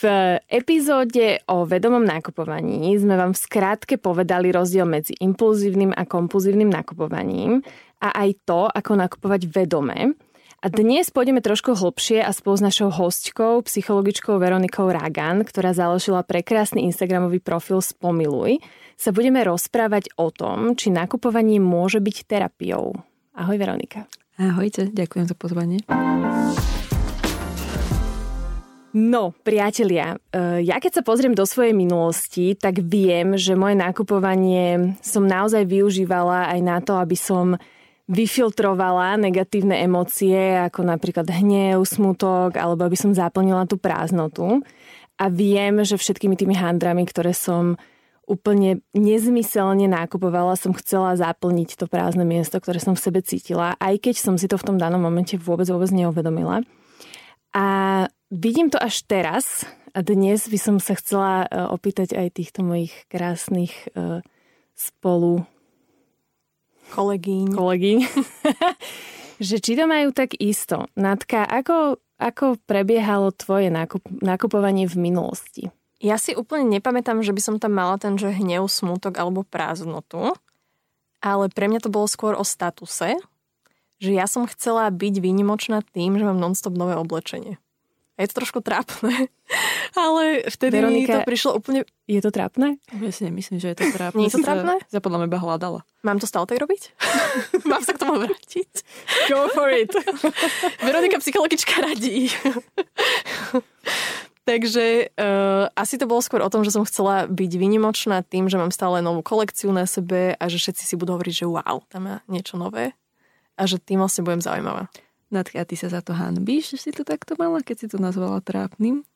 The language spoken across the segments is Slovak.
V epizóde o vedomom nakupovaní sme vám v skrátke povedali rozdiel medzi impulzívnym a kompulzívnym nakupovaním a aj to, ako nakupovať vedome. A dnes pôjdeme trošku hlbšie a spolu s našou hostkou, psychologičkou Veronikou Ragan, ktorá založila prekrásny Instagramový profil Spomiluj, sa budeme rozprávať o tom, či nakupovanie môže byť terapiou. Ahoj Veronika. Ahojte, ďakujem za pozvanie. No, priatelia, e, ja keď sa pozriem do svojej minulosti, tak viem, že moje nakupovanie som naozaj využívala aj na to, aby som vyfiltrovala negatívne emócie, ako napríklad hnev, smutok, alebo aby som zaplnila tú prázdnotu. A viem, že všetkými tými handrami, ktoré som úplne nezmyselne nakupovala, som chcela zaplniť to prázdne miesto, ktoré som v sebe cítila, aj keď som si to v tom danom momente vôbec, vôbec neuvedomila. A vidím to až teraz a dnes by som sa chcela e, opýtať aj týchto mojich krásnych e, spolu kolegyň, kolegyň že či to majú tak isto. Natka, ako, ako prebiehalo tvoje nakup, nakupovanie v minulosti? Ja si úplne nepamätám, že by som tam mala ten, že hnev, smutok alebo prázdnotu, ale pre mňa to bolo skôr o statuse, že ja som chcela byť výnimočná tým, že mám non-stop nové oblečenie. A je to trošku trápne. Ale vtedy Veronika, mi to prišlo úplne... Je to trápne? Ja si nemyslím, že je to trápne. Nie je to trápne? Ja podľa mňa hľadala. Mám to stále tak robiť? Mám sa k tomu vrátiť? Go for it. Veronika psychologička radí. Takže uh, asi to bolo skôr o tom, že som chcela byť vynimočná tým, že mám stále novú kolekciu na sebe a že všetci si budú hovoriť, že wow, tam má niečo nové a že tým vlastne budem zaujímavá. Natka, ty sa za to hanbíš, že si to takto mala, keď si to nazvala trápnym?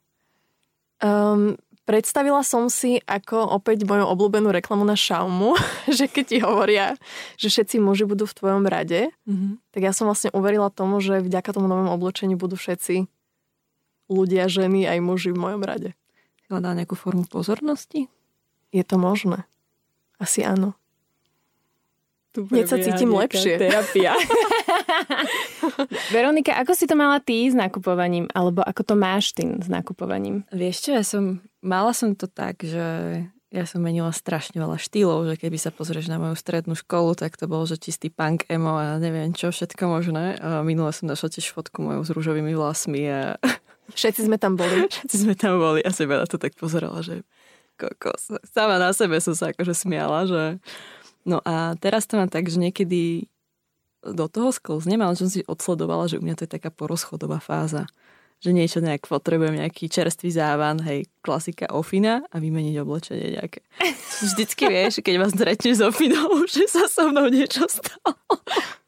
Um, predstavila som si ako opäť moju obľúbenú reklamu na Xiaomu, že keď ti hovoria, že všetci muži budú v tvojom rade, mm-hmm. tak ja som vlastne uverila tomu, že vďaka tomu novému oblečeniu budú všetci ľudia, ženy aj muži v mojom rade. Hľadá nejakú formu pozornosti? Je to možné. Asi áno. Hneď sa cítim lepšie. Terapia. Veronika, ako si to mala ty s nakupovaním? Alebo ako to máš ty s nakupovaním? Vieš čo, ja som, mala som to tak, že ja som menila strašne veľa štýlov, že keby sa pozrieš na moju strednú školu, tak to bol, že čistý punk emo a neviem čo, všetko možné. A minule som našla tiež fotku moju s rúžovými vlasmi a... Všetci sme tam boli. Všetci sme tam boli a seba na to tak pozerala, že kokos. Sama na sebe som sa akože smiala, že No a teraz to mám tak, že niekedy do toho sklznem, ale som si odsledovala, že u mňa to je taká porozchodová fáza. Že niečo nejak potrebujem, nejaký čerstvý závan, hej, klasika ofina a vymeniť oblečenie nejaké. Vždycky vieš, keď vás stretneš s ofinou, že sa so mnou niečo stalo.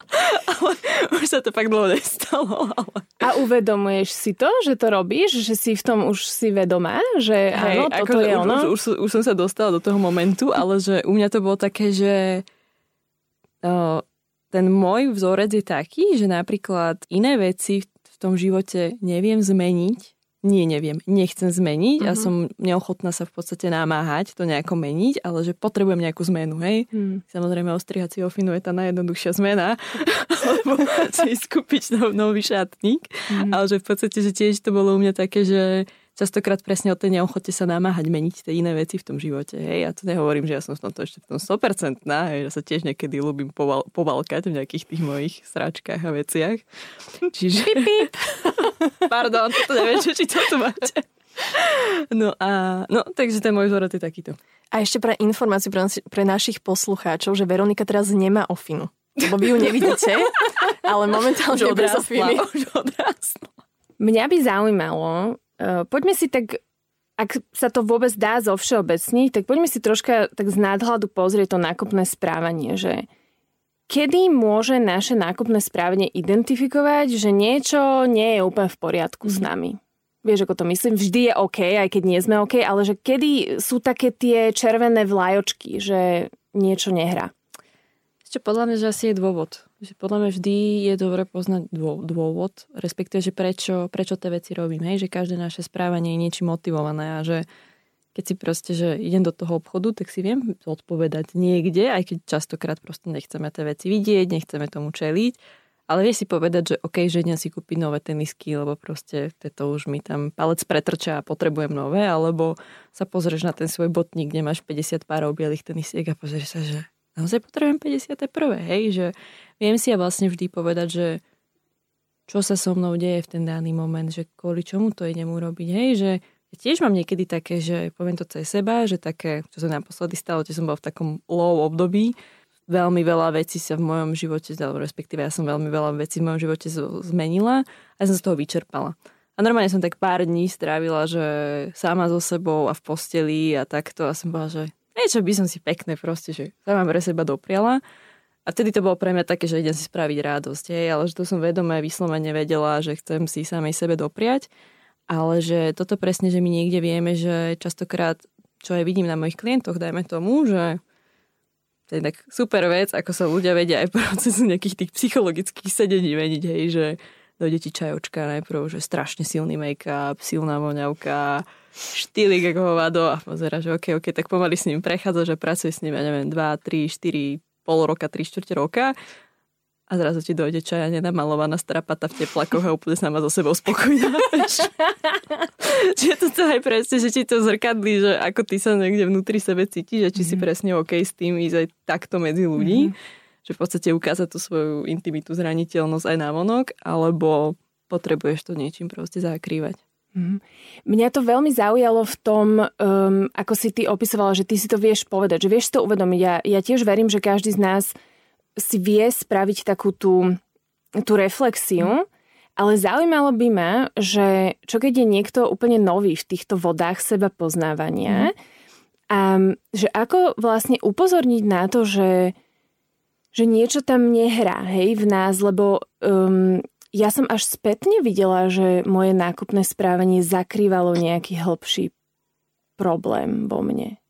ale už sa to pak dlho nestalo. Ale... A uvedomuješ si to, že to robíš? Že si v tom už si vedomá? Že Hej, áno, toto je ono? Už, už, už som sa dostala do toho momentu, ale že u mňa to bolo také, že o, ten môj vzorec je taký, že napríklad iné veci v tom živote neviem zmeniť, nie, neviem, nechcem zmeniť uh-huh. a mhm. som neochotná sa v podstate namáhať to nejako meniť, ale že potrebujem nejakú zmenu, hej. Hmm. Samozrejme, ostrihať si ofinu je tá najjednoduchšia zmena, alebo si skúpiť nov, nový šatník, hmm. ale že v podstate, že tiež to bolo u mňa také, že častokrát presne o tej neochote sa namáhať meniť tie iné veci v tom živote. Hej. Ja to nehovorím, že ja som v tomto ešte v tom 100%, hej, ja sa tiež niekedy ľúbim poval, povalkať v nejakých tých mojich sračkách a veciach. Čiže... Pip, pip. Pardon, to neviem, či to tu máte. No a, no, takže ten môj vzorec je takýto. A ešte pre informáciu pre, pre našich poslucháčov, že Veronika teraz nemá ofinu. Lebo vy ju nevidíte, ale momentálne. Už odrastla. Mňa by zaujímalo, poďme si tak, ak sa to vôbec dá zo všeobecniť, tak poďme si troška tak z nadhľadu pozrieť to nákupné správanie, že kedy môže naše nákupné správanie identifikovať, že niečo nie je úplne v poriadku mm. s mhm. nami? vieš, ako to myslím, vždy je OK, aj keď nie sme OK, ale že kedy sú také tie červené vlajočky, že niečo nehrá? Ešte podľa mňa, že asi je dôvod. Že podľa mňa vždy je dobre poznať dôvod, respektíve, že prečo, prečo tie veci robím. Hej? Že každé naše správanie je niečím motivované a že keď si proste, že idem do toho obchodu, tak si viem odpovedať niekde, aj keď častokrát proste nechceme tie veci vidieť, nechceme tomu čeliť, ale vie si povedať, že OK, že idem si kúpiť nové tenisky, lebo proste to už mi tam palec pretrča a potrebujem nové, alebo sa pozrieš na ten svoj botník, kde máš 50 párov bielých tenisiek a pozrieš sa, že naozaj potrebujem 51. Hej, že viem si ja vlastne vždy povedať, že čo sa so mnou deje v ten daný moment, že kvôli čomu to idem urobiť, hej, že ja tiež mám niekedy také, že poviem to cez seba, že také, čo sa naposledy stalo, že som bol v takom low období, veľmi veľa vecí sa v mojom živote, respektíve ja som veľmi veľa vecí v mojom živote zmenila a ja som z toho vyčerpala. A normálne som tak pár dní strávila, že sama so sebou a v posteli a takto a som bola, že niečo by som si pekné proste, že sama pre seba dopriala. A vtedy to bolo pre mňa také, že idem si spraviť radosť, hej, ale že to som vedomé, vyslovene vedela, že chcem si samej sebe dopriať, ale že toto presne, že my niekde vieme, že častokrát, čo aj vidím na mojich klientoch, dajme tomu, že to je tak super vec, ako sa ľudia vedia aj procesu nejakých tých psychologických sedení meniť, hej, že dojde ti čajočka najprv, že strašne silný make-up, silná voňavka, štýlik ako hovado a pozera, že OK, OK, tak pomaly s ním prechádza, že pracuje s ním, ja neviem, 2, 3, 4, pol roka, 3 čtvrte roka a zrazu ti dojde čaja nenamalovaná strapata v teplakoch a úplne sama so sebou spokojná. Čiže to aj presne, že ti to zrkadlí, že ako ty sa niekde vnútri sebe cítiš, že či mm-hmm. si mhm. presne OK s tým ísť aj takto medzi ľudí, mm-hmm. Že v podstate ukázať tú svoju intimitu, zraniteľnosť aj na vonok, alebo potrebuješ to niečím proste zakrývať. Mm. Mňa to veľmi zaujalo v tom, um, ako si ty opisovala, že ty si to vieš povedať, že vieš to uvedomiť. Ja, ja tiež verím, že každý z nás si vie spraviť takú tú, tú reflexiu, ale zaujímalo by ma, že čo keď je niekto úplne nový v týchto vodách seba poznávania, mm. a že ako vlastne upozorniť na to, že, že niečo tam nehrá hej, v nás, lebo um, ja som až spätne videla, že moje nákupné správanie zakrývalo nejaký hĺbší problém vo mne.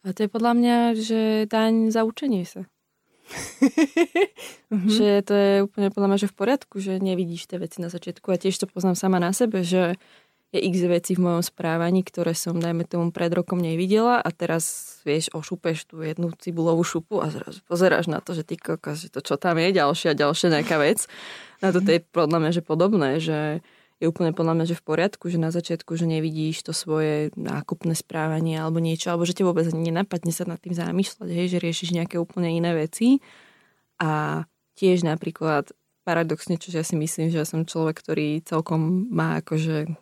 A to je podľa mňa, že daň za učenie sa. mm-hmm. Že to je úplne podľa mňa, že v poriadku, že nevidíš tie veci na začiatku a tiež to poznám sama na sebe, že je x veci v mojom správaní, ktoré som, dajme tomu, pred rokom nevidela a teraz, vieš, ošupeš tú jednu cibulovú šupu a zrazu pozeráš na to, že ty kokos, že to čo tam je, ďalšia, ďalšia nejaká vec. Na to je podľa mňa, že podobné, že je úplne podľa mňa, že v poriadku, že na začiatku, že nevidíš to svoje nákupné správanie alebo niečo, alebo že ti vôbec nenapadne sa nad tým zamýšľať, hej, že riešiš nejaké úplne iné veci. A tiež napríklad paradoxne, čo ja si myslím, že ja som človek, ktorý celkom má akože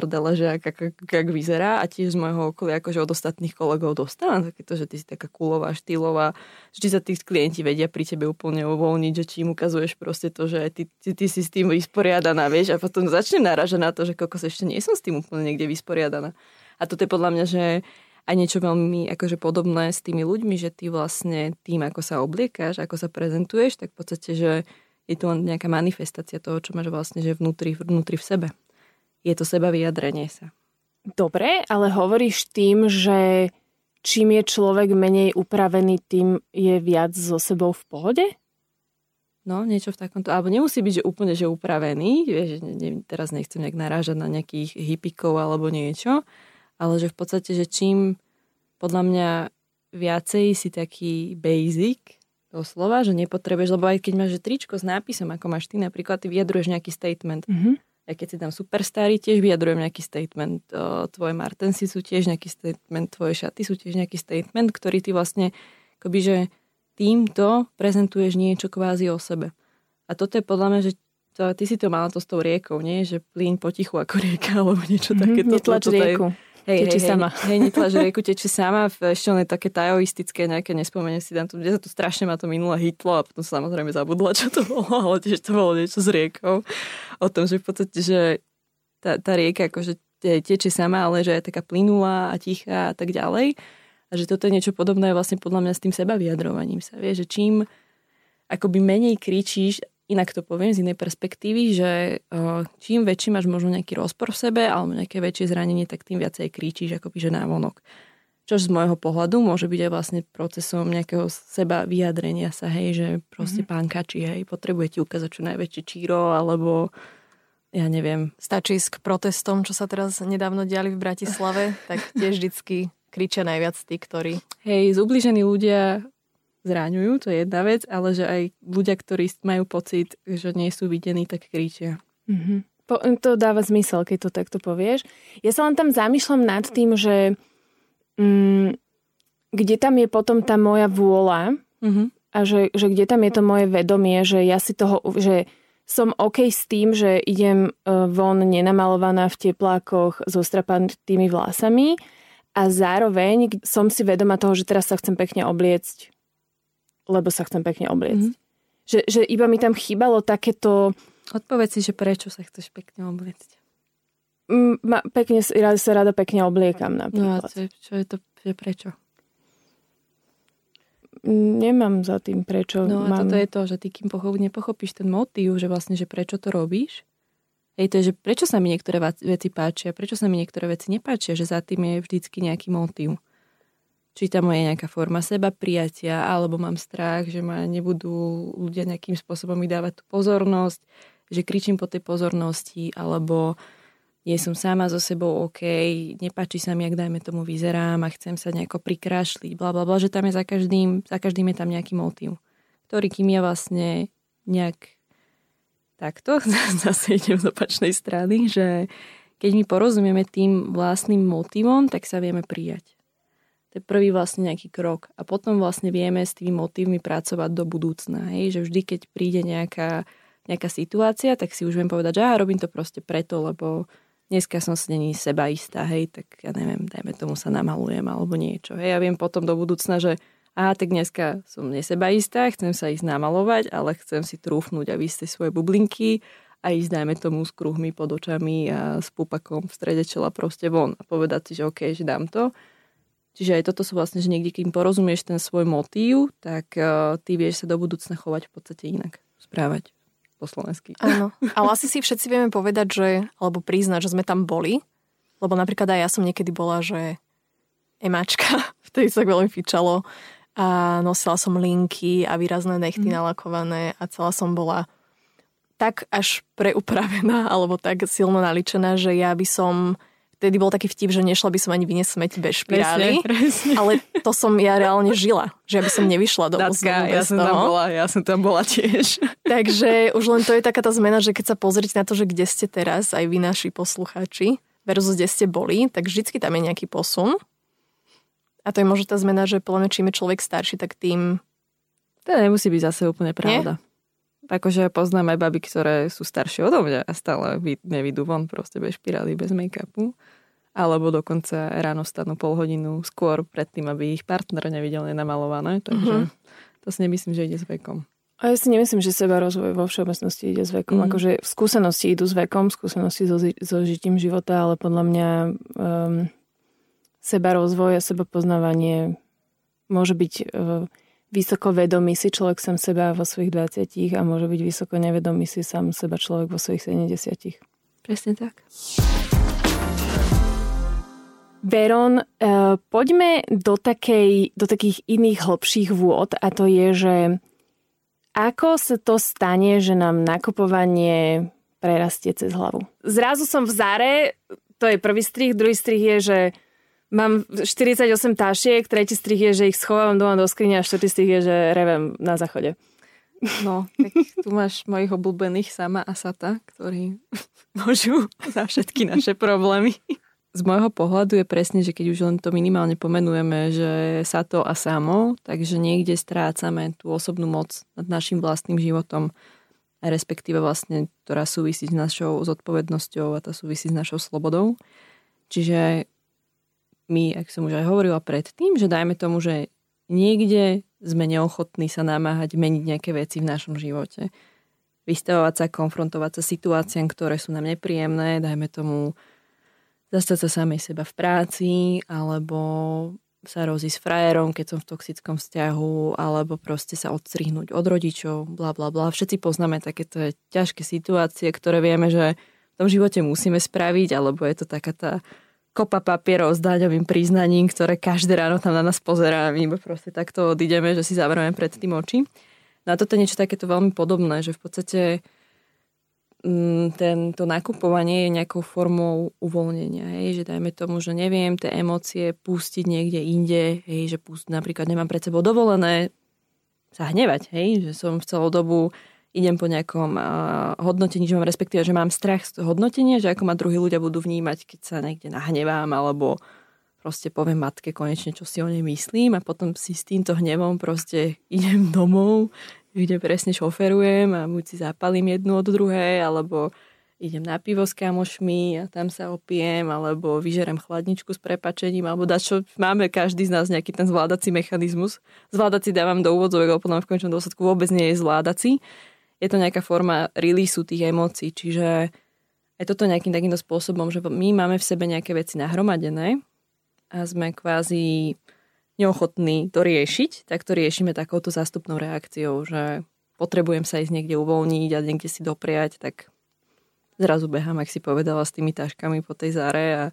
prdele, že ak, ak, ak vyzerá a tiež z môjho okolia akože od ostatných kolegov dostávam takéto, že ty si taká kulová, štýlová, že či sa tí klienti vedia pri tebe úplne uvoľniť, že či im ukazuješ proste to, že ty, ty, ty si s tým vysporiadaná, vieš, a potom začnem náražať na to, že kokos ešte nie som s tým úplne niekde vysporiadaná. A toto je podľa mňa, že aj niečo veľmi akože podobné s tými ľuďmi, že ty vlastne tým, ako sa obliekáš, ako sa prezentuješ, tak v podstate, že je to len nejaká manifestácia toho, čo máš vlastne že vnútri, vnútri v sebe je to seba vyjadrenie sa. Dobre, ale hovoríš tým, že čím je človek menej upravený, tým je viac so sebou v pohode? No, niečo v takomto. Alebo nemusí byť, že úplne že upravený. Vieš, ne, teraz nechcem nejak narážať na nejakých hippikov alebo niečo. Ale že v podstate, že čím podľa mňa viacej si taký basic, doslova, že nepotrebuješ, lebo aj keď máš že tričko s nápisom, ako máš ty napríklad, ty vyjadruješ nejaký statement. Mm-hmm ja keď si tam superstári, tiež vyjadrujem nejaký statement. Tvoje Martensy sú tiež nejaký statement, tvoje šaty sú tiež nejaký statement, ktorý ty vlastne akoby, že týmto prezentuješ niečo kvázi o sebe. A toto je podľa mňa, že to, ty si to mala to s tou riekou, nie? Že plín potichu ako rieka, alebo niečo mm-hmm, také. Netlač rieku. Je, Hej, teče hej, sama. Hej, hej že rieku teče sama, ešte len také taoistické nejaké, nespomeniem si tam, kde sa tu strašne ma to minule hitlo a potom samozrejme zabudla, čo to bolo, ale tiež to bolo niečo s riekou. O tom, že v podstate, že tá, tá rieka akože teče sama, ale že je taká plynulá a tichá a tak ďalej. A že toto je niečo podobné vlastne podľa mňa s tým seba vyjadrovaním sa. Vieš, že čím akoby menej kričíš inak to poviem z inej perspektívy, že uh, čím väčší máš možno nejaký rozpor v sebe alebo nejaké väčšie zranenie, tak tým viacej kričíš akoby že návonok. Čo z môjho pohľadu môže byť aj vlastne procesom nejakého seba vyjadrenia sa, hej, že proste mm-hmm. pán Kači, hej, potrebuje ti ukázať čo najväčšie číro, alebo ja neviem. Stačí k protestom, čo sa teraz nedávno diali v Bratislave, tak tiež vždycky kričia najviac tí, ktorí... Hej, zubližení ľudia zráňujú, to je jedna vec, ale že aj ľudia, ktorí majú pocit, že nie sú videní, tak kričia. Mm-hmm. Po, to dáva zmysel, keď to takto povieš. Ja sa len tam zamýšľam nad tým, že mm, kde tam je potom tá moja vôľa mm-hmm. a že, že kde tam je to moje vedomie, že ja si toho, že som OK s tým, že idem e, von nenamalovaná v teplákoch so strapatými vlasami a zároveň som si vedoma toho, že teraz sa chcem pekne obliecť, lebo sa chcem pekne obliecť. Mm-hmm. Že, že iba mi tam chýbalo takéto... Odpovedz si, že prečo sa chceš pekne obliecť. Ma, pekne, sa rada pekne obliekam napríklad. No a čo, čo je to, že prečo? Nemám za tým, prečo No a mám... toto je to, že ty kým pochop, nepochopíš ten motív, že vlastne, že prečo to robíš, Hej, to je, že prečo sa mi niektoré veci páčia, prečo sa mi niektoré veci nepáčia, že za tým je vždycky nejaký motív. Či tam je nejaká forma seba prijatia, alebo mám strach, že ma nebudú ľudia nejakým spôsobom mi dávať tú pozornosť, že kričím po tej pozornosti, alebo nie som sama so sebou OK, nepáči sa mi, ak dajme tomu vyzerám a chcem sa nejako prikrášliť, bla bla bla, že tam je za každým, za každým je tam nejaký motív, ktorý kým ja vlastne nejak takto, zase idem z opačnej strany, že keď my porozumieme tým vlastným motivom, tak sa vieme prijať. To je prvý vlastne nejaký krok. A potom vlastne vieme s tými motívmi pracovať do budúcna. Hej? Že vždy, keď príde nejaká, nejaká situácia, tak si už viem povedať, že ja robím to proste preto, lebo dneska som si není seba istá, hej, tak ja neviem, dajme tomu sa namalujem alebo niečo. Hej, ja viem potom do budúcna, že a tak dneska som neseba istá, chcem sa ísť namalovať, ale chcem si trúfnúť a vysť svoje bublinky a ísť, dajme tomu, s kruhmi pod očami a s pupakom v strede čela proste von a povedať si, že OK, že dám to. Čiže aj toto sú vlastne, že niekde, keď porozumieš ten svoj motív, tak uh, ty vieš sa do budúcna chovať v podstate inak, správať po slovensky. Áno, ale asi si všetci vieme povedať, že, alebo priznať, že sme tam boli, lebo napríklad aj ja som niekedy bola, že emačka, vtedy sa veľmi fičalo a nosila som linky a výrazné nechty mm. nalakované a celá som bola tak až preupravená alebo tak silno naličená, že ja by som vtedy bol taký vtip, že nešla by som ani vyniesť smeti bez špirály. Presne, presne. Ale to som ja reálne žila. Že ja by som nevyšla do Dacka, ja som toho. tam bola, ja som tam bola tiež. Takže už len to je taká tá zmena, že keď sa pozrite na to, že kde ste teraz, aj vy naši poslucháči, versus kde ste boli, tak vždycky tam je nejaký posun. A to je možno tá zmena, že podľa mňa, čím je človek starší, tak tým... To nemusí byť zase úplne pravda. Nie? Akože poznám aj baby, ktoré sú staršie odo mňa a stále nevidú von proste bez špirály, bez make-upu. Alebo dokonca ráno stanú pol hodinu skôr predtým, aby ich partner nevidel nenamalované. Takže mm-hmm. to si nemyslím, že ide s vekom. A ja si nemyslím, že seba rozvoj vo všeobecnosti ide s vekom. Mm. Akože skúsenosti idú s vekom, skúsenosti so, so žitím života, ale podľa mňa um, seba rozvoj a seba poznávanie môže byť uh, vysoko vedomý si človek sám seba vo svojich 20 a môže byť vysoko nevedomý si sám seba človek vo svojich 70. Presne tak. Veron, uh, poďme do, takej, do takých iných hlbších vôd a to je, že ako sa to stane, že nám nakupovanie prerastie cez hlavu. Zrazu som v Zare, to je prvý strich, druhý strich je, že Mám 48 tašiek, tretí strich je, že ich schovávam doma do skrine a štvrtý strich je, že revem na záchode. No, tak tu máš mojich obľúbených sama a Sata, ktorí môžu za všetky naše problémy. Z môjho pohľadu je presne, že keď už len to minimálne pomenujeme, že Sato a Samo, takže niekde strácame tú osobnú moc nad našim vlastným životom respektíve vlastne, ktorá súvisí s našou zodpovednosťou a tá súvisí s našou slobodou. Čiže my, ak som už aj hovorila predtým, že dajme tomu, že niekde sme neochotní sa namáhať meniť nejaké veci v našom živote. Vystavovať sa, konfrontovať sa situáciám, ktoré sú nám nepríjemné, dajme tomu zastať sa samej seba v práci, alebo sa rozísť s frajerom, keď som v toxickom vzťahu, alebo proste sa odstrihnúť od rodičov, bla bla bla. Všetci poznáme takéto ťažké situácie, ktoré vieme, že v tom živote musíme spraviť, alebo je to taká tá kopa papierov s daňovým priznaním, ktoré každé ráno tam na nás pozerá a my proste takto odídeme, že si zavrieme pred tým oči. No a toto niečo takéto veľmi podobné, že v podstate Mm, tento nakupovanie je nejakou formou uvoľnenia, hej, že dajme tomu, že neviem tie emócie pustiť niekde inde, hej, že pust, napríklad nemám pred sebou dovolené sa hnevať, hej, že som v celú dobu idem po nejakom uh, hodnotení, že mám respektíve, že mám strach z hodnotenia, že ako ma druhí ľudia budú vnímať, keď sa niekde nahnevám, alebo proste poviem matke konečne, čo si o nej myslím a potom si s týmto hnevom proste idem domov, kde presne šoferujem a buď si zapalím jednu od druhej, alebo idem na pivo s kamošmi a tam sa opijem, alebo vyžerem chladničku s prepačením, alebo dať čo máme každý z nás nejaký ten zvládací mechanizmus. Zvládací dávam do úvodzovek, ale potom v končnom dôsledku vôbec nie je zvládací. Je to nejaká forma releaseu tých emócií, čiže aj toto nejakým takýmto spôsobom, že my máme v sebe nejaké veci nahromadené a sme kvázi neochotní to riešiť, tak to riešime takouto zástupnou reakciou, že potrebujem sa ísť niekde uvoľniť a niekde si dopriať, tak zrazu behám, ak si povedala, s tými taškami po tej záre a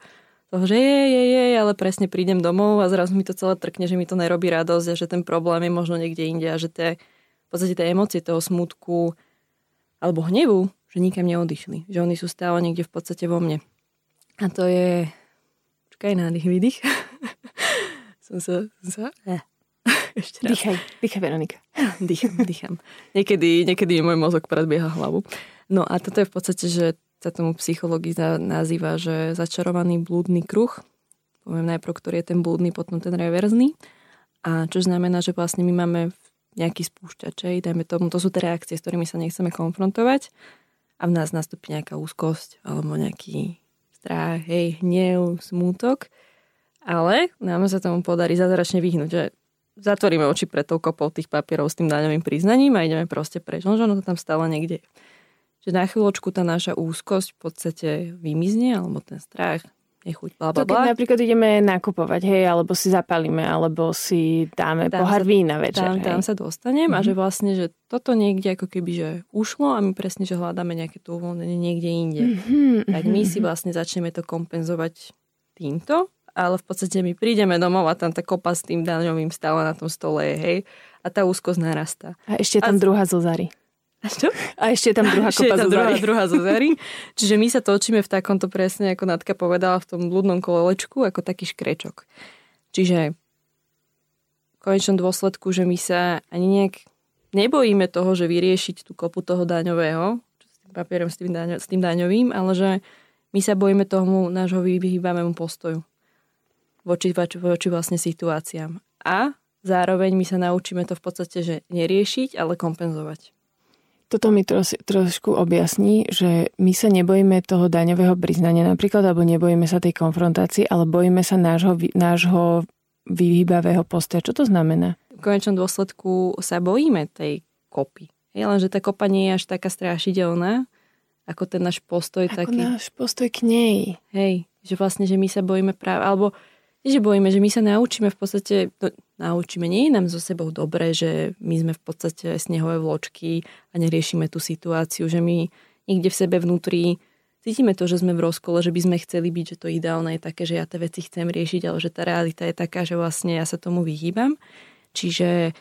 toho, že je, je, je, ale presne prídem domov a zrazu mi to celé trkne, že mi to nerobí radosť a že ten problém je možno niekde inde a že tie, v podstate tie emócie toho smutku alebo hnevu, že nikam neodišli. Že oni sú stále niekde v podstate vo mne. A to je... Počkaj, nádych, výdych. Som sa... Som sa eh. Ešte raz. Dýchaj, dýchaj, Veronika. Dýcham, dýcham. Niekedy, niekedy môj mozog predbieha hlavu. No a toto je v podstate, že sa tomu psychológia nazýva, že začarovaný blúdny kruh. Poviem najprv, ktorý je ten blúdny, potom ten reverzný. A čo znamená, že vlastne my máme nejaký spúšťač, dajme tomu, to sú tie reakcie, s ktorými sa nechceme konfrontovať. A v nás nastúpi nejaká úzkosť alebo nejaký strach, hej, hnev, smútok. Ale nám sa tomu podarí zázračne vyhnúť, že zatvoríme oči pred tou kopou tých papierov s tým daňovým priznaním a ideme proste preč. Že ono to tam stále niekde Že na chvíľočku tá naša úzkosť v podstate vymizne, alebo ten strach, nechuť, bla, bla, bla. keď napríklad ideme nakupovať, hej, alebo si zapalíme, alebo si dáme tam pohár sa, vína večer. Tam, tam sa dostanem mm-hmm. a že mhm. vlastne, že toto niekde ako keby, že ušlo a my presne, že hľadáme nejaké to uvoľnenie niekde inde. Mm-hmm. Tak my si vlastne začneme to kompenzovať týmto ale v podstate my prídeme domov a tam tá kopa s tým daňovým stále na tom stole je, hej. A tá úzkosť narastá. A ešte tam a... druhá zo Zary. A čo? A ešte tam druhá kopa tam druhá, druhá zo Zary. Čiže my sa točíme v takomto presne, ako Natka povedala, v tom blúdnom kolečku, ako taký škrečok. Čiže v konečnom dôsledku, že my sa ani nejak nebojíme toho, že vyriešiť tú kopu toho daňového, s tým papierom, s tým, daňo, s tým daňovým, ale že my sa bojíme tomu nášho vyhýbavému postoju voči, voči vlastne situáciám. A zároveň my sa naučíme to v podstate, že neriešiť, ale kompenzovať. Toto mi tros, trošku objasní, že my sa nebojíme toho daňového priznania napríklad, alebo nebojíme sa tej konfrontácie, ale bojíme sa nášho, nášho vyhýbavého postoja. Čo to znamená? V konečnom dôsledku sa bojíme tej kopy. Je len, že tá kopa nie je až taká strašidelná, ako ten náš postoj ako taký. náš postoj k nej. Hej, že vlastne, že my sa bojíme práve, alebo že bojíme, že my sa naučíme v podstate, no, naučíme, nie je nám so sebou dobré, že my sme v podstate snehové vločky a neriešime tú situáciu, že my niekde v sebe vnútri cítime to, že sme v rozkole, že by sme chceli byť, že to ideálne je také, že ja tie veci chcem riešiť, ale že tá realita je taká, že vlastne ja sa tomu vyhýbam. Čiže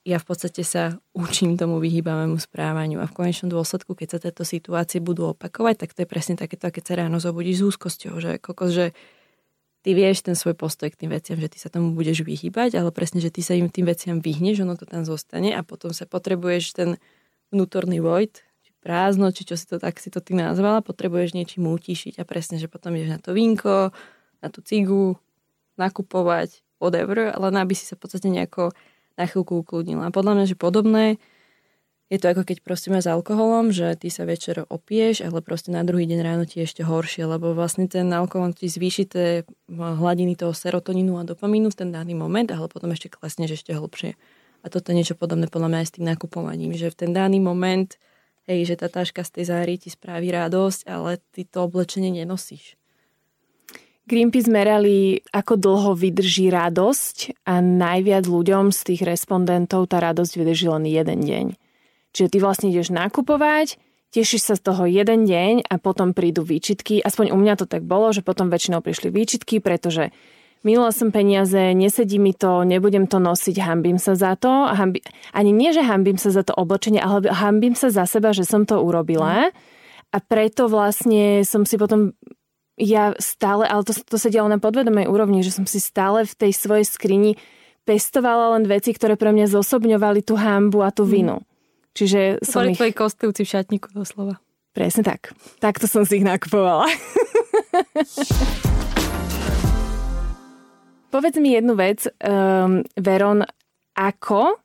ja v podstate sa učím tomu vyhýbavému správaniu a v konečnom dôsledku, keď sa tieto situácie budú opakovať, tak to je presne takéto, keď sa ráno zobudíš s úzkosťou, že kokos, že ty vieš ten svoj postoj k tým veciam, že ty sa tomu budeš vyhýbať, ale presne, že ty sa im tým veciam vyhneš, ono to tam zostane a potom sa potrebuješ ten vnútorný void, či prázdno, či čo si to tak si to ty nazvala, potrebuješ niečím utíšiť a presne, že potom ideš na to vínko, na tú cigu, nakupovať, whatever, ale aby si sa v podstate nejako na chvíľku ukludnila. A podľa mňa, že podobné je to ako keď proste s alkoholom, že ty sa večer opieš, ale proste na druhý deň ráno ti je ešte horšie, lebo vlastne ten alkohol ti zvýši tie hladiny toho serotonínu a dopamínu v ten daný moment, ale potom ešte klesneš ešte hlbšie. A toto je niečo podobné podľa mňa aj s tým nakupovaním, že v ten daný moment, hej, že tá taška z tej záry ti spraví radosť, ale ty to oblečenie nenosíš. Greenpeace merali, ako dlho vydrží radosť a najviac ľuďom z tých respondentov tá radosť vydrží len jeden deň. Čiže ty vlastne ideš nakupovať, tešíš sa z toho jeden deň a potom prídu výčitky. Aspoň u mňa to tak bolo, že potom väčšinou prišli výčitky, pretože minula som peniaze, nesedí mi to, nebudem to nosiť, hambím sa za to. Hambi... Ani nie, že hambím sa za to oblečenie, ale hambím sa za seba, že som to urobila. A preto vlastne som si potom ja stále, ale to, to sa dialo na podvedomej úrovni, že som si stále v tej svojej skrini pestovala len veci, ktoré pre mňa zosobňovali tú hambu a tú mhm. vinu. Mm. Čiže som Boli ich... tvoji kostýlci v šatníku doslova. Presne tak. Takto som si ich nakupovala. Povedz mi jednu vec, um, Veron, ako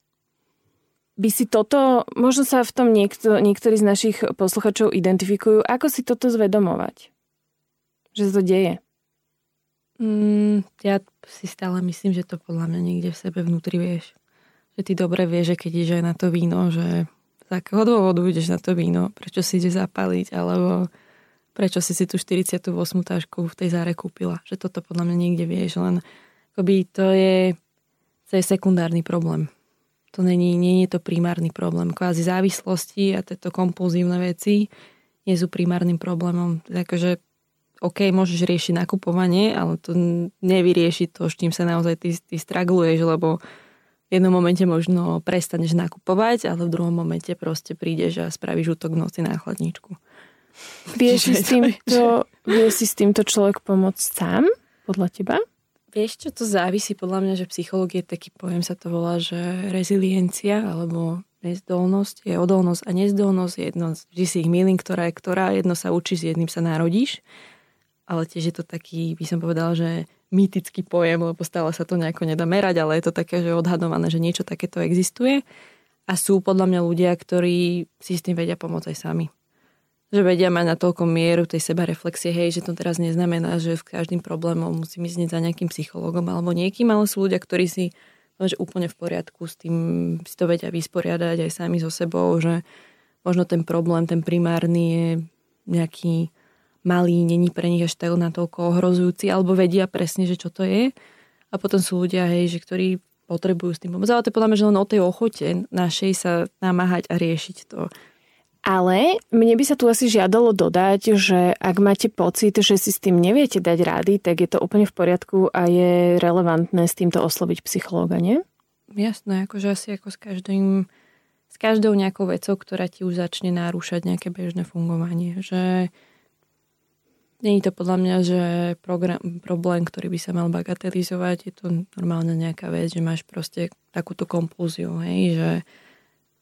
by si toto, možno sa v tom niekto, niektorí z našich posluchačov identifikujú, ako si toto zvedomovať? že sa to deje? Mm, ja si stále myslím, že to podľa mňa niekde v sebe vnútri vieš. Že ty dobre vieš, že keď ideš aj na to víno, že z akého dôvodu ideš na to víno, prečo si ide zapaliť, alebo prečo si si tú 48 tašku v tej záre kúpila. Že toto podľa mňa niekde vieš, len akoby to je, to je sekundárny problém. To není, nie je to primárny problém. Kvázi závislosti a tieto kompulzívne veci nie sú primárnym problémom. Takže OK, môžeš riešiť nakupovanie, ale to nevyrieši to, s čím sa naozaj ty, ty stragluješ, lebo v jednom momente možno prestaneš nakupovať, ale v druhom momente proste prídeš a spravíš útok v noci na chladničku. Vieš si, s týmto, vie si s týmto človek pomôcť sám, podľa teba? Vieš čo, to závisí podľa mňa, že psychológie taký pojem sa to volá, že reziliencia alebo nezdolnosť je odolnosť a nezdolnosť je jedno, vždy si ich milím, ktorá je ktorá, jedno sa učí, s jedným sa narodíš ale tiež je to taký, by som povedal, že mýtický pojem, lebo stále sa to nejako nedá merať, ale je to také, že odhadované, že niečo takéto existuje. A sú podľa mňa ľudia, ktorí si s tým vedia pomôcť aj sami. Že vedia mať na toľko mieru tej seba reflexie, hej, že to teraz neznamená, že v každým problémom musím ísť za nejakým psychologom alebo niekým, ale sú ľudia, ktorí si že úplne v poriadku s tým si to vedia vysporiadať aj sami so sebou, že možno ten problém, ten primárny je nejaký malý, není pre nich až tak natoľko ohrozujúci, alebo vedia presne, že čo to je. A potom sú ľudia, hej, že ktorí potrebujú s tým pomôcť. Ale to je podľa mňa, že len o tej ochote našej sa namáhať a riešiť to. Ale mne by sa tu asi žiadalo dodať, že ak máte pocit, že si s tým neviete dať rády, tak je to úplne v poriadku a je relevantné s týmto osloviť psychológa, nie? Jasné, akože asi ako s každým s každou nejakou vecou, ktorá ti už začne narúšať nejaké bežné fungovanie. Že Není to podľa mňa, že program, problém, ktorý by sa mal bagatelizovať. Je to normálne nejaká vec, že máš proste takúto kompulziu, hej, že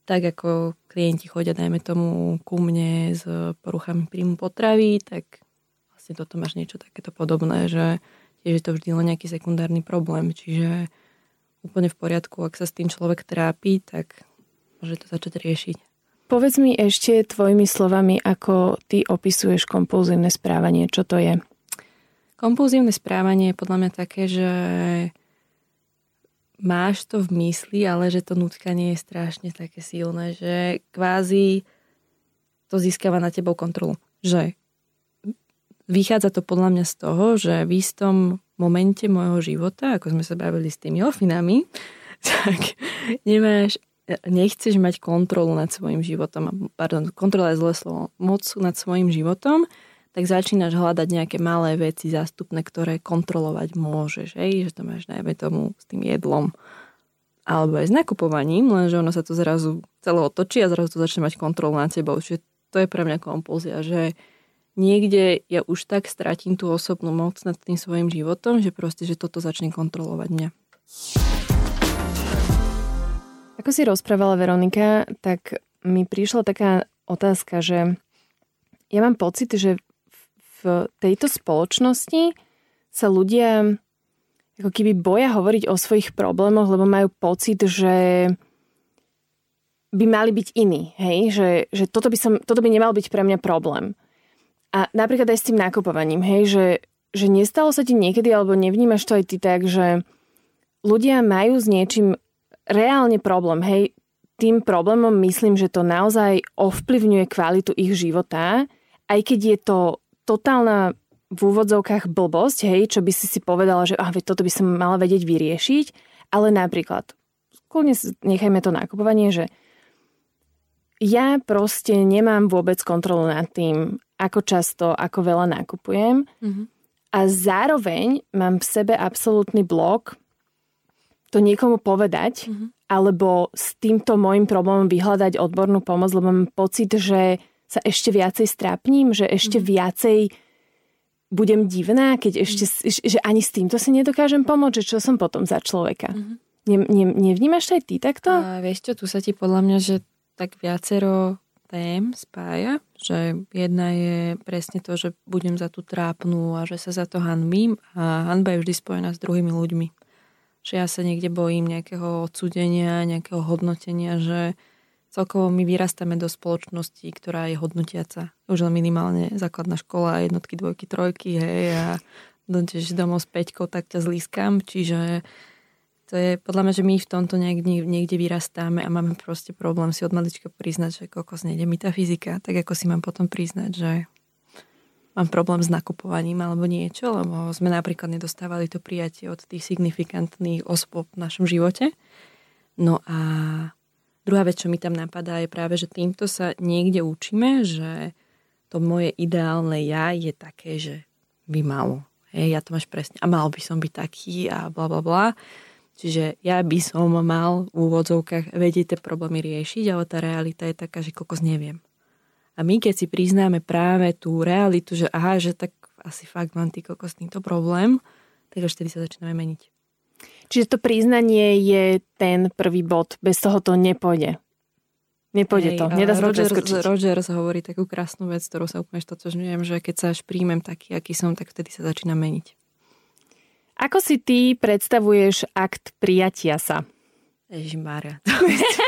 tak ako klienti chodia, dajme tomu, ku mne s poruchami príjmu potravy, tak vlastne toto máš niečo takéto podobné, že tiež je to vždy len nejaký sekundárny problém. Čiže úplne v poriadku, ak sa s tým človek trápi, tak môže to začať riešiť. Povedz mi ešte tvojimi slovami, ako ty opisuješ kompulzívne správanie. Čo to je? Kompulzívne správanie je podľa mňa také, že máš to v mysli, ale že to nutkanie je strašne také silné, že kvázi to získava na tebou kontrolu. Že vychádza to podľa mňa z toho, že v istom momente môjho života, ako sme sa bavili s tými ofinami, tak nemáš nechceš mať kontrolu nad svojim životom, pardon, kontrola je zlé slovo, moc nad svojim životom, tak začínaš hľadať nejaké malé veci zástupné, ktoré kontrolovať môžeš. Hej? Že to máš najmä tomu s tým jedlom alebo aj s nakupovaním, lenže ono sa to zrazu celé otočí a zrazu to začne mať kontrolu nad tebou. Čiže to je pre mňa kompulzia, že niekde ja už tak stratím tú osobnú moc nad tým svojim životom, že proste, že toto začne kontrolovať mňa. Ako si rozprávala Veronika, tak mi prišla taká otázka, že ja mám pocit, že v tejto spoločnosti sa ľudia ako keby boja hovoriť o svojich problémoch, lebo majú pocit, že by mali byť iní, hej? Že, že toto, by som, toto by nemal byť pre mňa problém. A napríklad aj s tým nakupovaním, hej? Že, že nestalo sa ti niekedy, alebo nevnímaš to aj ty tak, že ľudia majú s niečím reálne problém. Hej, tým problémom myslím, že to naozaj ovplyvňuje kvalitu ich života, aj keď je to totálna v úvodzovkách blbosť, hej, čo by si si povedala, že ah, toto by som mala vedieť vyriešiť, ale napríklad, kľudne nechajme to nakupovanie, že ja proste nemám vôbec kontrolu nad tým, ako často, ako veľa nakupujem. Mm-hmm. A zároveň mám v sebe absolútny blok to niekomu povedať, mm-hmm. alebo s týmto môjim problémom vyhľadať odbornú pomoc, lebo mám pocit, že sa ešte viacej strápním, že ešte mm-hmm. viacej budem divná, keď ešte, mm-hmm. že ani s týmto si nedokážem pomôcť, že čo som potom za človeka. Mm-hmm. Ne, ne, nevnímaš aj ty takto? A vieš čo, tu sa ti podľa mňa, že tak viacero tém spája, že jedna je presne to, že budem za tú trápnu a že sa za to hanbím a hanba je vždy spojená s druhými ľuďmi. Že ja sa niekde bojím nejakého odsudenia, nejakého hodnotenia, že celkovo my vyrastáme do spoločnosti, ktorá je hodnotiaca. Už len minimálne základná škola, jednotky, dvojky, trojky, hej, a dojdeš domov s peťkou, tak ťa zlískam. Čiže to je podľa mňa, že my v tomto niekde, niekde vyrastáme a máme proste problém si od malička priznať, že kokos nejde mi tá fyzika, tak ako si mám potom priznať, že mám problém s nakupovaním alebo niečo, lebo sme napríklad nedostávali to prijatie od tých signifikantných osôb v našom živote. No a druhá vec, čo mi tam napadá, je práve, že týmto sa niekde učíme, že to moje ideálne ja je také, že by malo. Hej, ja to máš presne. A mal by som byť taký a bla bla bla. Čiže ja by som mal v úvodzovkách vedieť tie problémy riešiť, ale tá realita je taká, že kokos neviem. A my keď si priznáme práve tú realitu, že aha, že tak asi fakt mám ty kokos týmto problém, tak až vtedy sa začíname meniť. Čiže to priznanie je ten prvý bod. Bez toho to nepôjde. Nepôjde Hej, to. Nedá sa Rogers, Rogers hovorí takú krásnu vec, ktorú sa úplne stotožňujem, že keď sa až príjmem taký, aký som, tak vtedy sa začína meniť. Ako si ty predstavuješ akt prijatia sa? Ježimária.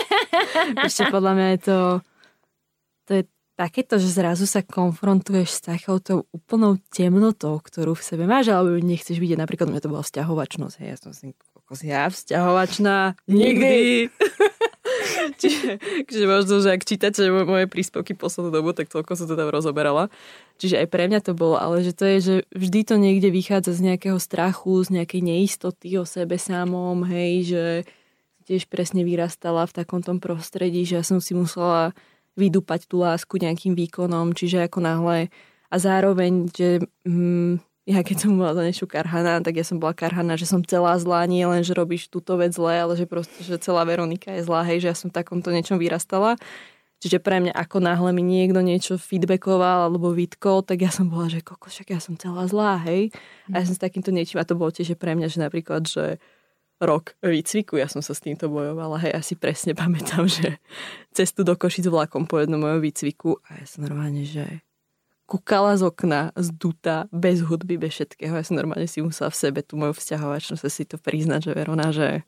Ešte podľa mňa je to, to je takéto, že zrazu sa konfrontuješ s takouto úplnou temnotou, ktorú v sebe máš, alebo nechceš vidieť. Napríklad mňa to bola vzťahovačnosť. Hej, ja som si, ja vzťahovačná, nikdy. Čiže, čiže možno, že ak čítate moje príspevky poslednú dobu, tak toľko som to tam rozoberala. Čiže aj pre mňa to bolo, ale že to je, že vždy to niekde vychádza z nejakého strachu, z nejakej neistoty o sebe samom, hej, že tiež presne vyrastala v takom tom prostredí, že ja som si musela vydúpať tú lásku nejakým výkonom, čiže ako náhle a zároveň, že hm, ja keď som bola za niečo karhaná, tak ja som bola karhaná, že som celá zlá, nie len, že robíš túto vec zle, ale že proste, že celá Veronika je zlá, hej, že ja som v takomto niečom vyrastala. Čiže pre mňa, ako náhle mi niekto niečo feedbackoval alebo vytkol, tak ja som bola, že koko, však ja som celá zlá, hej. A ja som s takýmto niečím, a to bolo tiež pre mňa, že napríklad, že rok výcviku, ja som sa s týmto bojovala, hej, asi presne pamätám, že cestu do Košic vlakom po jednom mojom výcviku a ja som normálne, že kúkala z okna, zdutá, bez hudby, bez všetkého. Ja som normálne si musela v sebe tú moju vzťahovačnosť si to priznať, že Verona, že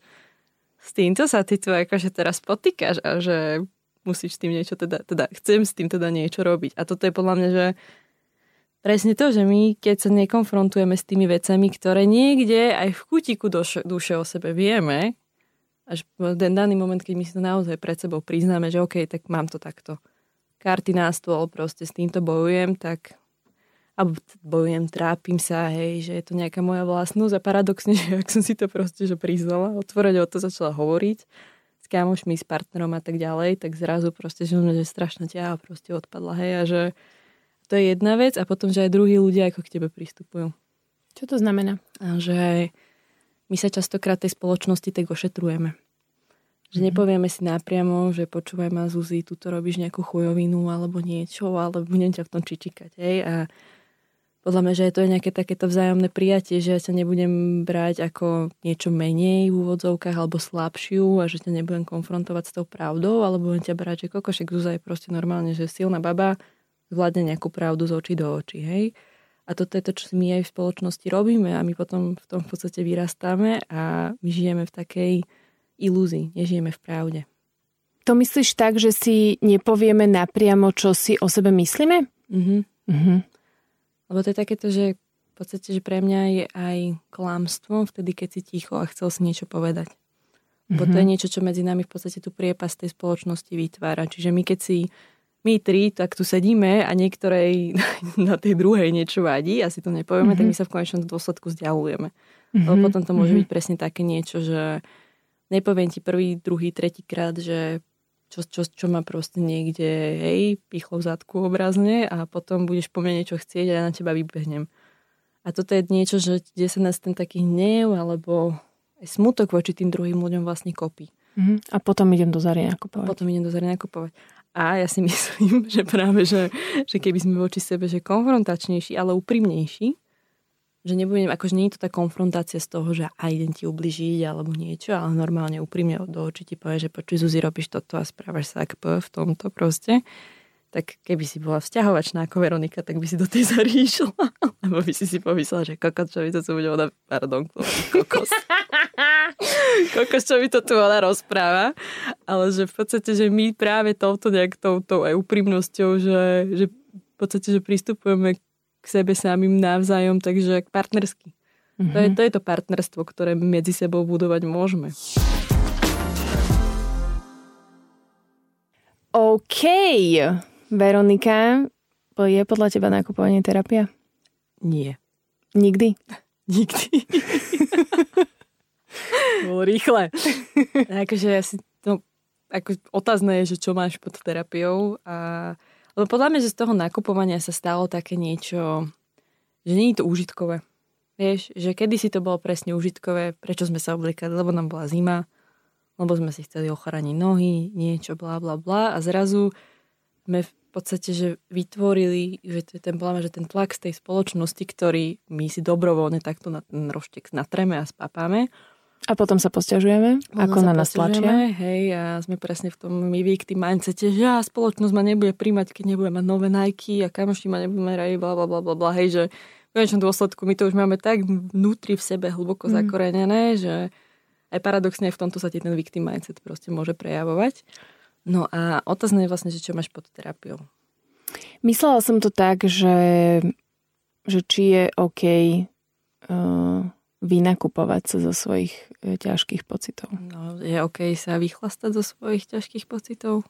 s týmto sa ty tu akože teraz potýkaš a že musíš s tým niečo teda, teda chcem s tým teda niečo robiť. A toto je podľa mňa, že presne to, že my keď sa nekonfrontujeme s tými vecami, ktoré niekde aj v kutiku duše, o sebe vieme, až ten daný moment, keď my si to naozaj pred sebou priznáme, že OK, tak mám to takto. Karty na stôl, proste s týmto bojujem, tak alebo bojujem, trápim sa, hej, že je to nejaká moja vlastnosť a paradoxne, že ak som si to proste že priznala, otvorene o to začala hovoriť s kamošmi, s partnerom a tak ďalej, tak zrazu proste, že, že strašná ťaha proste odpadla, hej, a že to je jedna vec a potom, že aj druhí ľudia ako k tebe pristupujú. Čo to znamená? A že my sa častokrát tej spoločnosti tak ošetrujeme. Že mm-hmm. nepovieme si napriamo, že počúvaj ma Zuzi, tu to robíš nejakú chujovinu alebo niečo, ale budem ťa v tom čičikať. Hej? A podľa mňa, že je to nejaké takéto vzájomné prijatie, že ja sa nebudem brať ako niečo menej v úvodzovkách alebo slabšiu a že ťa nebudem konfrontovať s tou pravdou, alebo budem ťa brať, že kokošek Zúza je proste normálne, že silná baba zvládne nejakú pravdu z očí do očí, hej. A toto je to, čo my aj v spoločnosti robíme a my potom v tom v podstate vyrastáme a my žijeme v takej ilúzii, nežijeme v pravde. To myslíš tak, že si nepovieme napriamo, čo si o sebe myslíme? Mhm. Uh-huh. Lebo to je takéto, že v podstate, že pre mňa je aj klamstvom vtedy, keď si ticho a chcel si niečo povedať. Lebo uh-huh. to je mhm. niečo, čo medzi nami v podstate tu priepas tej spoločnosti vytvára. Čiže my keď si my tri tak tu sedíme a niektorej na tej druhej niečo vadí a si to nepovieme, mm-hmm. tak my sa v konečnom dôsledku vzdialujeme. Mm-hmm. Lebo potom to môže mm-hmm. byť presne také niečo, že nepoviem ti prvý, druhý, tretí krát, že čo, čo, čo má proste niekde, hej, pichlo v zadku obrazne a potom budeš po mne niečo chcieť a ja na teba vybehnem. A toto je niečo, že kde sa nás ten taký hnev alebo aj smutok voči tým druhým ľuďom vlastne kopí. Mm-hmm. A potom idem do Zary nakupovať. A potom idem do Zary nakupovať. A ja si myslím, že práve, že, že keby sme voči sebe že konfrontačnejší, ale úprimnejší, že nebudem, akože nie je to tá konfrontácia z toho, že aj idem ti ubližiť alebo niečo, ale normálne úprimne do očí ti povie, že počuj Zuzi, robíš toto a správaš sa ak v tomto proste. Tak keby si bola vzťahovačná ako Veronika, tak by si do tej zary išla. Lebo by si si pomyslela, že kokos, čo by to tu bude ona, pardon, kokos. kokos, čo by to tu ona rozpráva. Ale že v podstate, že my práve touto nejak touto aj úprimnosťou, že, že v podstate, že pristupujeme sebe samým navzájom, takže partnersky. Mm-hmm. To, je, to je to partnerstvo, ktoré medzi sebou budovať môžeme. OK. Veronika, je podľa teba nakupovanie terapia? Nie. Nikdy? Nikdy. Bolo rýchle. akože ja si, no, ako otázne je, že čo máš pod terapiou a lebo podľa mňa, že z toho nakupovania sa stalo také niečo, že nie je to užitkové. Vieš, že kedy si to bolo presne užitkové, prečo sme sa oblikali, lebo nám bola zima, lebo sme si chceli ochraniť nohy, niečo, bla bla bla a zrazu sme v podstate, že vytvorili, že to je ten, že ten tlak z tej spoločnosti, ktorý my si dobrovoľne takto na ten roštek natreme a spapáme, a potom sa posťažujeme, potom ako na nás tlačia. Hej, a sme presne v tom my tým mindsete, že ja, spoločnosť ma nebude príjmať, keď nebude mať nové Nike a kamoši ma nebudú merať, bla, bla, bla, bla, bla, hej, že v konečnom dôsledku my to už máme tak vnútri v sebe hlboko mm. zakorenené, že aj paradoxne v tomto sa ti ten victim mindset proste môže prejavovať. No a otázne je vlastne, že čo máš pod terapiou. Myslela som to tak, že, že či je OK uh, vynakupovať sa zo svojich e, ťažkých pocitov. No, je OK sa vychlastať zo svojich ťažkých pocitov?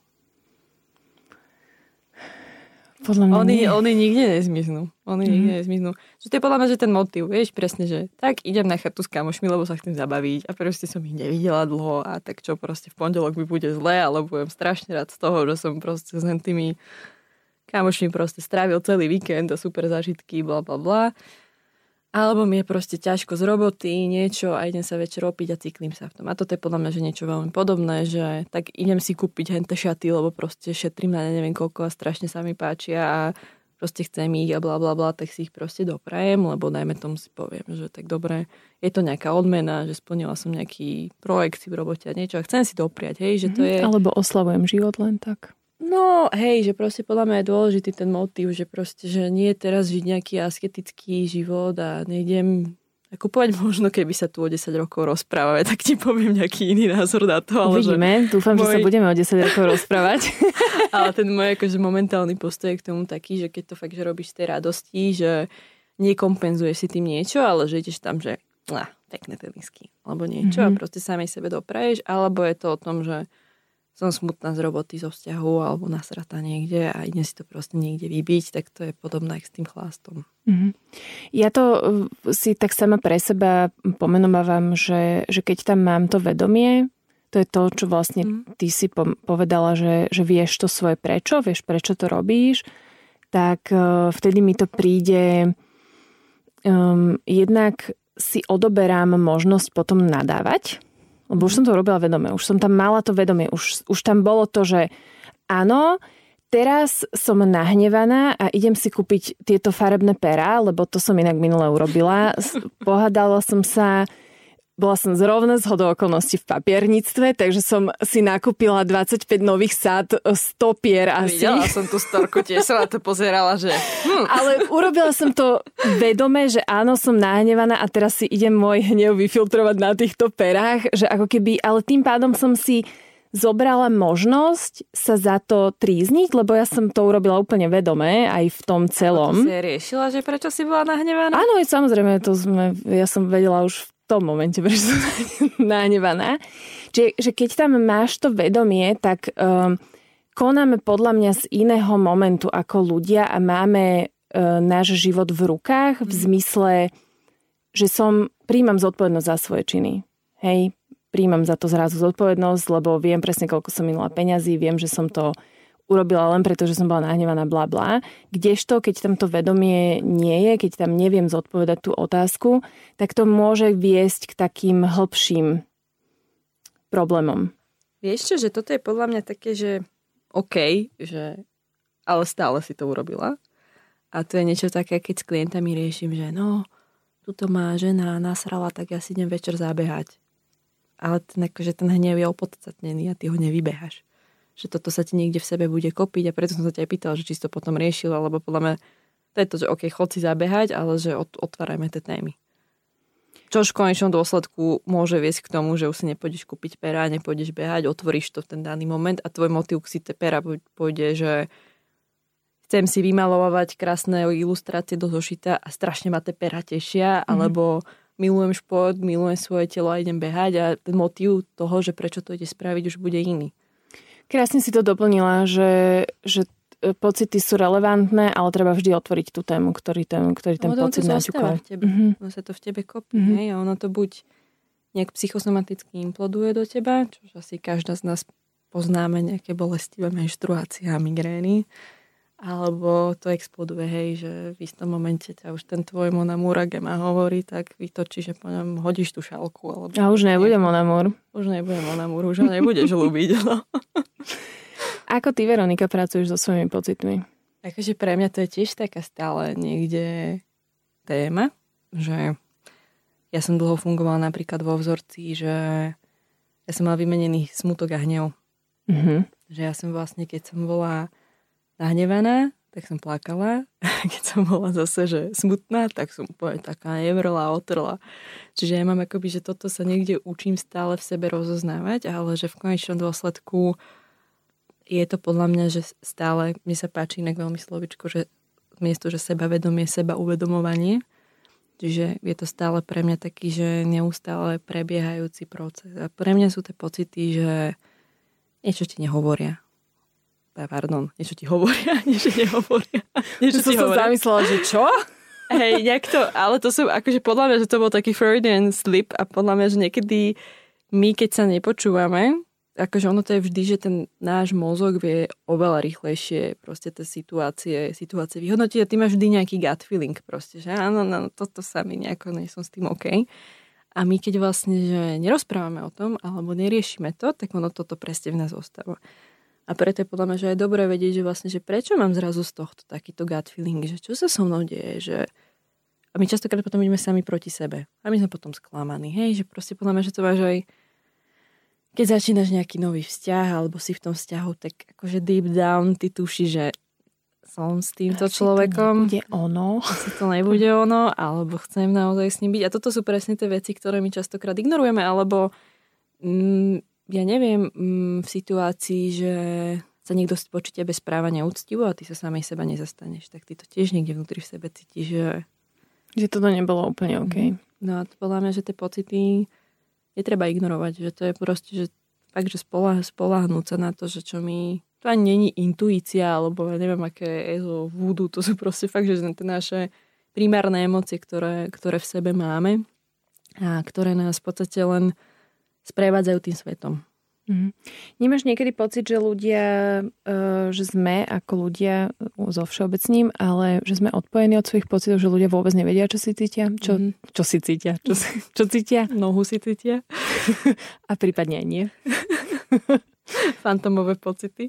Podľa mňa oni, nie. oni nikde nezmiznú. Oni mm. nikde nezmiznú. Že to je podľa mňa, že ten motiv, vieš, presne, že tak idem na chatu s kamošmi, lebo sa chcem zabaviť a proste som ich nevidela dlho a tak čo, proste v pondelok mi bude zle, ale budem strašne rád z toho, že som proste s tými kamošmi proste strávil celý víkend a super zážitky, bla bla bla. Alebo mi je proste ťažko z roboty, niečo a idem sa večer opiť a cyklím sa v tom. A toto je podľa mňa, že niečo veľmi podobné, že tak idem si kúpiť hente šaty, lebo proste šetrím na neviem koľko a strašne sa mi páčia a proste chcem ich a bla bla bla, tak si ich proste doprajem, lebo dajme tomu si poviem, že tak dobre, je to nejaká odmena, že splnila som nejaký projekt v robote a niečo a chcem si dopriať, hej, že to mhm. je... Alebo oslavujem život len tak. No, hej, že proste podľa mňa je dôležitý ten motív, že proste, že nie je teraz žiť nejaký asketický život a nejdem ako povedať možno, keby sa tu o 10 rokov rozprávame, tak ti poviem nejaký iný názor na to. Ale Uvidíme, že dúfam, môj... že sa budeme o 10 rokov rozprávať. ale ten môj akože momentálny postoj je k tomu taký, že keď to fakt, že robíš z tej radosti, že nekompenzuješ si tým niečo, ale že ideš tam, že nah, pekné tenisky, alebo niečo mm-hmm. a proste samej sebe dopraješ, alebo je to o tom, že som smutná z roboty, zo vzťahu alebo nasrata niekde a idem si to proste niekde vybiť, tak to je podobné s tým chlástom. Mm-hmm. Ja to uh, si tak sama pre seba pomenovávam, že, že keď tam mám to vedomie, to je to, čo vlastne mm. ty si povedala, že, že vieš to svoje prečo, vieš prečo to robíš, tak uh, vtedy mi to príde um, jednak si odoberám možnosť potom nadávať, lebo už som to robila vedome, už som tam mala to vedomie, už, už tam bolo to, že áno, teraz som nahnevaná a idem si kúpiť tieto farebné perá, lebo to som inak minule urobila. Pohádala som sa bola som zrovna z hodou okolností v papierníctve, takže som si nakúpila 25 nových sád 100 pier asi. Videla som tú storku, tiež som na to pozerala, že... Hm. Ale urobila som to vedome, že áno, som nahnevaná a teraz si idem môj hnev vyfiltrovať na týchto perách, že ako keby, ale tým pádom som si zobrala možnosť sa za to trízniť, lebo ja som to urobila úplne vedome aj v tom celom. A to si riešila, že prečo si bola nahnevaná? Áno, samozrejme, to sme, ja som vedela už tom momente, prečo som nahnevaná. Čiže že keď tam máš to vedomie, tak um, konáme podľa mňa z iného momentu ako ľudia a máme e, náš život v rukách v mhm. zmysle, že som, príjmam zodpovednosť za svoje činy. Hej, príjmam za to zrazu zodpovednosť, lebo viem presne, koľko som minula peňazí, viem, že som to urobila len preto, že som bola nahnevaná, bla bla. Kdežto, keď tam to vedomie nie je, keď tam neviem zodpovedať tú otázku, tak to môže viesť k takým hĺbším problémom. Vieš čo, že toto je podľa mňa také, že OK, že ale stále si to urobila. A to je niečo také, keď s klientami riešim, že no, tuto má žena nasrala, tak ja si idem večer zabehať. Ale ten, akože ten hnev je opodstatnený a ty ho nevybehaš že toto sa ti niekde v sebe bude kopiť a preto som sa ťa aj pýtal, že či si to potom riešil, alebo podľa mňa to je to, že OK, chod si zabehať, ale že otvárajme tie témy. Čož v konečnom dôsledku môže viesť k tomu, že už si nepôjdeš kúpiť pera, nepôjdeš behať, otvoríš to v ten daný moment a tvoj motiv si tie pera pôjde, že chcem si vymalovať krásne ilustrácie do zošita a strašne ma tie pera tešia, mm-hmm. alebo milujem šport, milujem svoje telo a idem behať a ten motiv toho, že prečo to ide spraviť, už bude iný. Krásne si to doplnila, že, že e, pocity sú relevantné, ale treba vždy otvoriť tú tému, ktorý ten, ktorý ten no, pocit naťukol. Mm-hmm. Ono sa to v tebe kopí, mm-hmm. hej, a ono to buď nejak psychosomaticky imploduje do teba, čo asi každá z nás poznáme nejaké bolestivé menštruácie a migrény, alebo to exploduje, hej, že v istom momente ťa už ten tvoj Monamúra Gema hovorí, tak vytočí, že po ňom hodíš tú šálku. Alebo a už nebude Monamúr. Už nebude Monamúr, už ho nebudeš ľúbiť. No. Ako ty, Veronika, pracuješ so svojimi pocitmi? Akože pre mňa to je tiež taká stále niekde téma, že ja som dlho fungovala napríklad vo vzorci, že ja som mala vymenený smutok a hnev. Mm-hmm. Že ja som vlastne, keď som bola nahnevaná, tak som plakala. Keď som bola zase, že smutná, tak som úplne taká nevrla otrla. Čiže ja mám akoby, že toto sa niekde učím stále v sebe rozoznávať, ale že v konečnom dôsledku je to podľa mňa, že stále, mi sa páči inak veľmi slovičko, že miesto, že sebavedomie, seba uvedomovanie. Čiže je to stále pre mňa taký, že neustále prebiehajúci proces. A pre mňa sú tie pocity, že niečo ti nehovoria pardon, niečo ti hovoria, niečo nehovoria. Niečo som sa zamyslela, že čo? Hej, nejak to, ale to sú akože podľa mňa, že to bol taký Freudian slip a podľa mňa, že niekedy my, keď sa nepočúvame, akože ono to je vždy, že ten náš mozog vie oveľa rýchlejšie proste tie situácie, situácie vyhodnotiť a ty máš vždy nejaký gut feeling proste, že áno, no, toto sa mi nejako, nie som s tým OK. A my keď vlastne, že nerozprávame o tom, alebo neriešime to, tak ono toto presne v nás ostáva. A preto je podľa mňa, že je dobré vedieť, že vlastne, že prečo mám zrazu z tohto takýto gut feeling, že čo sa so mnou deje, že a my častokrát potom ideme sami proti sebe. A my sme potom sklamaní, hej, že proste podľa mňa, že to máš aj keď začínaš nejaký nový vzťah alebo si v tom vzťahu, tak akože deep down ty tuší, že som s týmto asi človekom. To ono. Asi to nebude ono, alebo chcem naozaj s ním byť. A toto sú presne tie veci, ktoré my častokrát ignorujeme, alebo mm, ja neviem, mm, v situácii, že sa niekto voči tebe správa neúctivo a ty sa samej seba nezastaneš, tak ty to tiež niekde vnútri v sebe cítiš, že... Že toto nebolo úplne OK. Mhm. No a to podľa mňa, že tie pocity netreba ignorovať, že to je proste, že fakt, že spolah, spolahnúť sa na to, že čo mi... To ani není intuícia, alebo ja neviem, aké je to vúdu, to sú proste fakt, že tie naše primárne emócie, ktoré, ktoré v sebe máme a ktoré nás v podstate len sprevádzajú tým svetom. Mm. Nemáš niekedy pocit, že ľudia, e, že sme ako ľudia so všeobecným, ale že sme odpojení od svojich pocitov, že ľudia vôbec nevedia, čo si cítia? Čo, mm. čo si cítia? Čo, čo cítia? Nohu si cítia. A prípadne aj nie. Fantomové pocity.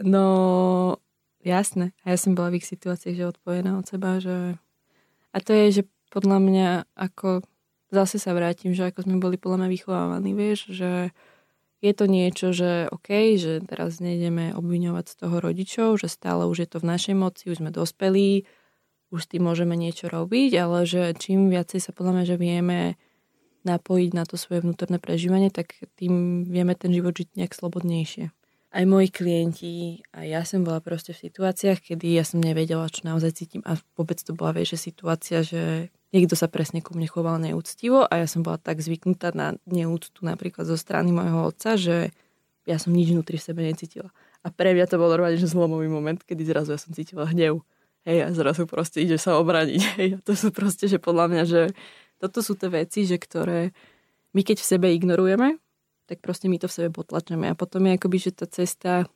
No, jasné. A ja som bola v ich situáciách, že odpojená od seba, že... A to je, že podľa mňa ako zase sa vrátim, že ako sme boli podľa mňa vychovávaní, vieš, že je to niečo, že OK, že teraz nejdeme obviňovať z toho rodičov, že stále už je to v našej moci, už sme dospelí, už s tým môžeme niečo robiť, ale že čím viacej sa podľa mňa, že vieme napojiť na to svoje vnútorné prežívanie, tak tým vieme ten život žiť nejak slobodnejšie. Aj moji klienti, a ja som bola proste v situáciách, kedy ja som nevedela, čo naozaj cítim a vôbec to bola, vieš, situácia, že niekto sa presne ku mne choval neúctivo a ja som bola tak zvyknutá na neúctu napríklad zo strany môjho otca, že ja som nič vnútri v sebe necítila. A pre mňa to bol normálne, že zlomový moment, kedy zrazu ja som cítila hnev. Hej, a zrazu proste ide sa obraniť. Hej, a to sú proste, že podľa mňa, že toto sú tie veci, že ktoré my keď v sebe ignorujeme, tak proste my to v sebe potlačíme. A potom je akoby, že tá cesta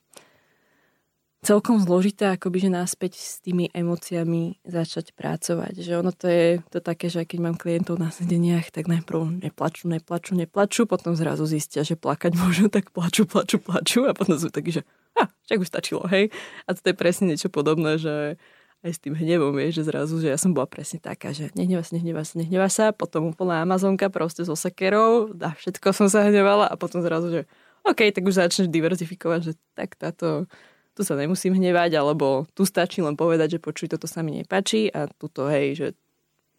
celkom zložité akoby, že náspäť s tými emóciami začať pracovať. Že ono to je to také, že keď mám klientov na sedeniach, tak najprv neplačú, neplačú, neplačú, potom zrazu zistia, že plakať môžu, tak plačú, plačú, plačú a potom sú takí, že a, však už stačilo, hej. A to je presne niečo podobné, že aj s tým hnevom, je, že zrazu, že ja som bola presne taká, že nehneva sa, nehneva sa, nehneva sa, potom úplná Amazonka proste so sekerou, a všetko som sa hnevala a potom zrazu, že OK, tak už začneš diverzifikovať, že tak táto tu sa nemusím hnevať, alebo tu stačí len povedať, že počuj, toto sa mi nepáči a tuto, hej, že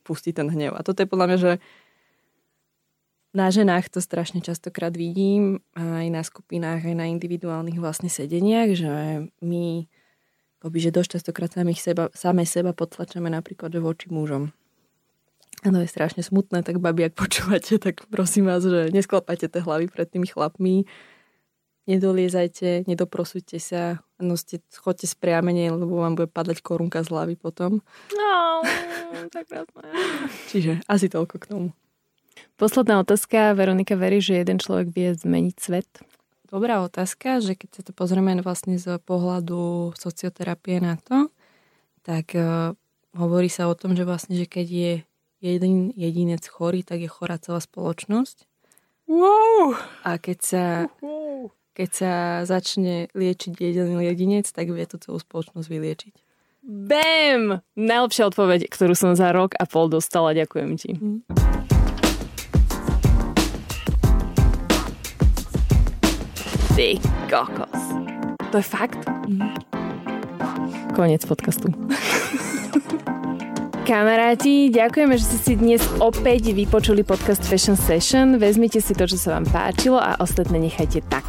pustí ten hnev. A toto je podľa mňa, že na ženách to strašne častokrát vidím, aj na skupinách, aj na individuálnych vlastne sedeniach, že my akoby, že dosť častokrát samých seba, same seba potlačame napríklad voči mužom. A to je strašne smutné, tak babi, ak počúvate, tak prosím vás, že nesklapajte tie hlavy pred tými chlapmi, nedoliezajte, nedoprosujte sa, noste, chodte spriamene, lebo vám bude padať korunka z hlavy potom. No, tak krásne. Čiže asi toľko k tomu. Posledná otázka. Veronika verí, že jeden človek vie zmeniť svet? Dobrá otázka, že keď sa to pozrieme vlastne z pohľadu socioterapie na to, tak uh, hovorí sa o tom, že vlastne, že keď je jeden jedinec chorý, tak je chorá celá spoločnosť. Wow! A keď sa keď sa začne liečiť jeden jedinec, tak vie tú celú spoločnosť vyliečiť. Bam! Najlepšia odpoveď, ktorú som za rok a pol dostala. Ďakujem ti. Mm. Ty kokos. To je fakt? Mm. Koniec podcastu. Kamaráti, ďakujeme, že ste si dnes opäť vypočuli podcast Fashion Session. Vezmite si to, čo sa vám páčilo a ostatné nechajte tak.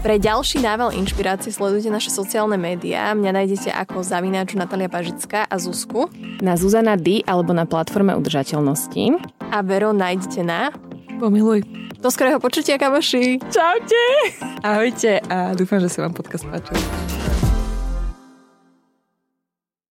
Pre ďalší nával inšpirácie sledujte naše sociálne médiá. Mňa nájdete ako zavináču Natalia Bažická a Zuzku. Na Zuzana D alebo na platforme udržateľnosti. A Vero nájdete na... Pomiluj. Do skorého počutia, kamoši. Čaute. Ahojte a dúfam, že sa vám podcast páčil.